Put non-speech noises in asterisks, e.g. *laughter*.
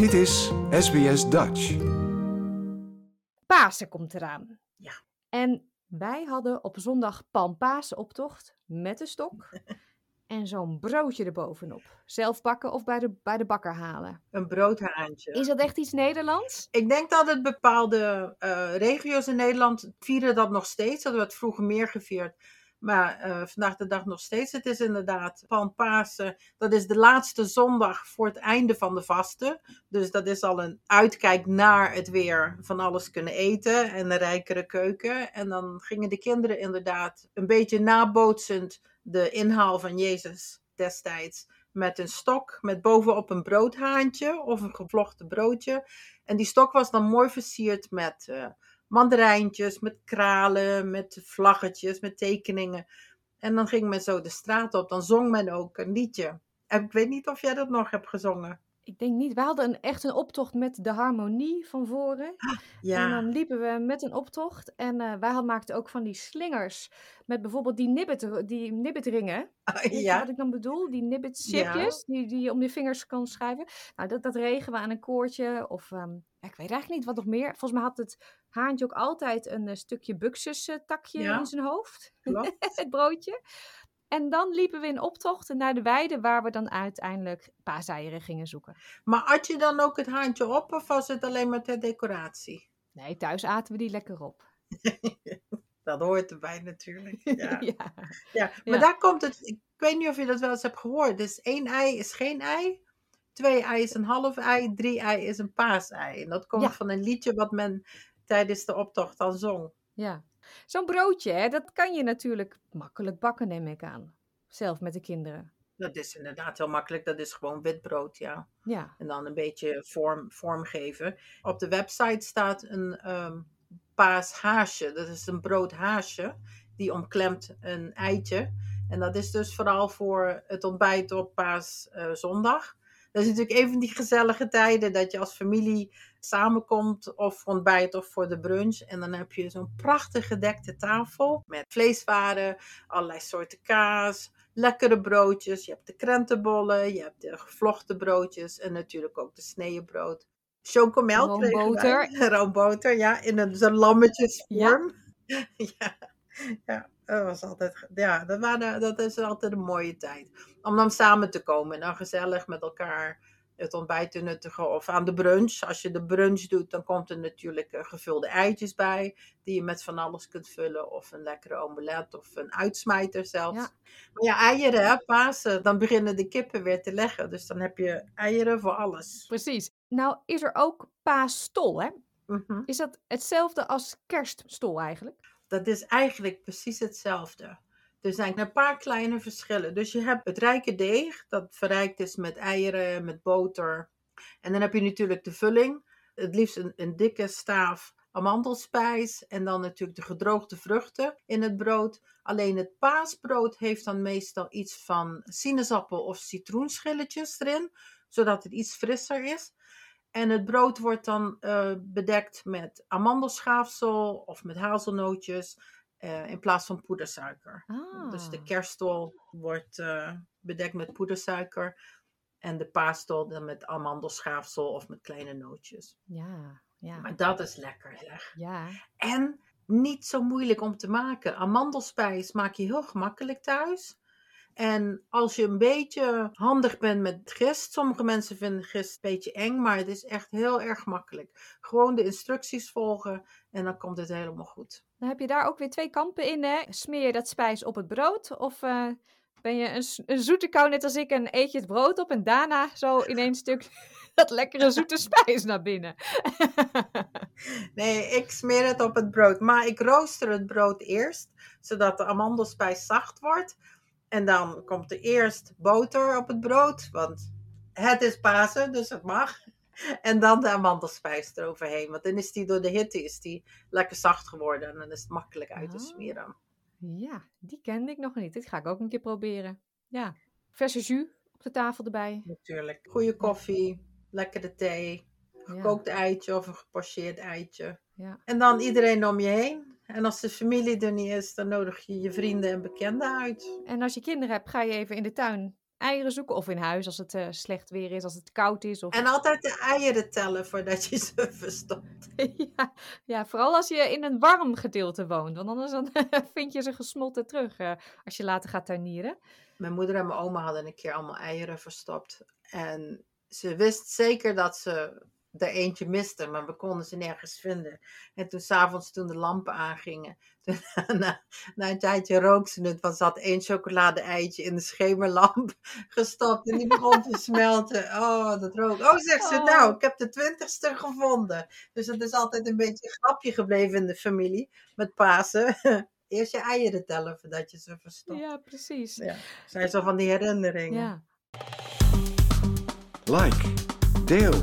Dit is SBS Dutch. Pasen komt eraan. Ja. En wij hadden op zondag palmpaasoptocht met een stok *laughs* en zo'n broodje erbovenop. Zelf bakken of bij de, bij de bakker halen. Een broodhaantje. Is dat echt iets Nederlands? Ik denk dat het bepaalde eh, regio's in Nederland vieren dat nog steeds. Dat we het vroeger meer gevierd. Maar eh, vandaag de dag nog steeds. Het is inderdaad Palmpasen. Dat is de laatste zondag voor het einde van de vasten. Dus dat is al een uitkijk naar het weer van alles kunnen eten. En een rijkere keuken. En dan gingen de kinderen inderdaad een beetje nabootsend de inhaal van Jezus destijds. Met een stok, met bovenop een broodhaantje of een gevlochten broodje. En die stok was dan mooi versierd met eh, mandarijntjes, met kralen, met vlaggetjes, met tekeningen. En dan ging men zo de straat op. Dan zong men ook een liedje. En ik weet niet of jij dat nog hebt gezongen. Ik denk niet. We hadden een, echt een optocht met de harmonie van voren. En Ja, dan liepen we met een optocht. En eh, wij maakten ook van die slingers. Met bijvoorbeeld die, nibbit, die nibbitringen. Je ja. wat ik dan bedoel? Die nibbitchipjes die, die je om je vingers kan schrijven. Nou, dat, dat regen we aan een koordje. Of ehm, ja, ik weet eigenlijk niet wat nog meer. Volgens mij had het haantje ook altijd een eh, stukje buxus takje Ja. in zijn hoofd. *laughs* het broodje. En dan liepen we in optocht naar de weide waar we dan uiteindelijk paaseieren gingen zoeken. Maar at je dan ook het haantje op of was het alleen maar ter decoratie? Nee, thuis aten we die lekker op. *laughs* Dat hoort erbij natuurlijk. *laughs* Ja. ja. Ja, maar Ja. daar komt het. Ik weet niet of je dat wel eens hebt gehoord. Dus één ei is geen ei. Twee ei is een half ei. Drie ei is een paasei. En dat komt van een liedje wat men tijdens de optocht dan zong. ja. Zo'n broodje, hè, dat kan je natuurlijk makkelijk bakken, neem ik aan. Zelf met de kinderen. Dat is inderdaad heel makkelijk. Dat is gewoon wit brood, ja. Ja. En dan een beetje vorm, vorm geven. Op de website staat een ehm paashaasje. Dat is een broodhaasje. Die omklemt een eitje. En dat is dus vooral voor het ontbijt op paaszondag. Dat is natuurlijk even die gezellige tijden dat je als familie samenkomt. Of voor ontbijt of voor de brunch. En dan heb je zo'n prachtig gedekte tafel. Met vleeswaren, allerlei soorten kaas lekkere broodjes. Je hebt de krentenbollen, je hebt de gevlochten broodjes en natuurlijk ook de sneeënbrood. Chocomel. Roomboter. *laughs* Roomboter, ja, in een zo'n lammetjesvorm. Ja. *laughs* ja, dat was altijd, ja, dat, waren, dat is altijd een mooie tijd. Om dan samen te komen en dan gezellig met elkaar het ontbijt te nuttigen. Of aan de brunch. Als je de brunch doet, dan komt er natuurlijk eh, gevulde eitjes bij. Die je met van alles kunt vullen. Of een lekkere omelet of een uitsmijter zelfs. Ja. Maar ja, eieren, hè, Pasen. Dan beginnen de kippen weer te leggen. Dus dan heb je eieren voor alles. Precies. Nou is er ook paasstol, hè? Mhm. Is dat hetzelfde als kerststol eigenlijk? Dat is eigenlijk precies hetzelfde. Er zijn een paar kleine verschillen. Dus je hebt het rijke deeg, dat verrijkt is met eieren, met boter. En dan heb je natuurlijk de vulling. Het liefst een, een dikke staaf amandelspijs. En dan natuurlijk de gedroogde vruchten in het brood. Alleen het paasbrood heeft dan meestal iets van sinaasappel- of citroenschilletjes erin. Zodat het iets frisser is. En het brood wordt dan eh, bedekt met amandelschaafsel of met hazelnootjes eh, in plaats van poedersuiker. Ah. Dus de kerststol wordt eh, bedekt met poedersuiker en de paasstol dan met amandelschaafsel of met kleine nootjes. Ja, ja, Maar dat is lekker zeg. ja. En niet zo moeilijk om te maken. Amandelspijs maak je heel gemakkelijk thuis. En als je een beetje handig bent met gist, sommige mensen vinden gist een beetje eng, maar het is echt heel erg makkelijk. Gewoon de instructies volgen en dan komt het helemaal goed. Dan heb je daar ook weer twee kampen in, hè? Smeer je dat spijs op het brood? Of eh, ben je een, een zoete kou net als ik en eet je het brood op en daarna zo in één stuk *laughs* dat lekkere zoete spijs naar binnen? *laughs* Nee, ik smeer het op het brood, maar ik rooster het brood eerst, zodat de amandelspijs zacht wordt. En dan komt er eerst boter op het brood, want het is Pasen, dus het mag. En dan de amandelspijs eroverheen, want dan is die door de hitte is die lekker zacht geworden en dan is het makkelijk uit te Ah. smeren. Ja, die kende ik nog niet. Dit ga ik ook een keer proberen. Ja, verse jus op de tafel erbij. Natuurlijk. Goede koffie, lekkere thee, Ja, gekookt eitje of een gepocheerd eitje. ja. En dan iedereen om je heen. En als de familie er niet is, dan nodig je je vrienden en bekenden uit. En als je kinderen hebt, ga je even in de tuin eieren zoeken. Of in huis als het eh, slecht weer is, als het koud is. Of... En altijd de eieren tellen voordat je ze *laughs* verstopt. *laughs* ja, ja, vooral als je in een warm gedeelte woont. Want anders dan *laughs* vind je ze gesmolten terug eh, als je later gaat tuinieren. Mijn moeder en mijn oma hadden een keer allemaal eieren verstopt. En ze wist zeker dat ze er eentje miste, maar we konden ze nergens vinden. En toen s'avonds, toen de lampen aangingen, *laughs* toen, na, na, een tijdje rook ze het, want ze had één chocolade-eitje in de schemerlamp *laughs* gestopt en die begon te *laughs* smelten. Oh, dat rook. Oh, zegt ze, Oh. nou, ik heb de twintigste gevonden. Dus het is altijd een beetje een grapje gebleven in de familie met Pasen. Eerst je eieren tellen voordat je ze verstopt. Ja, precies. Ja, zijn zo van die herinneringen. Ja. Like, deel,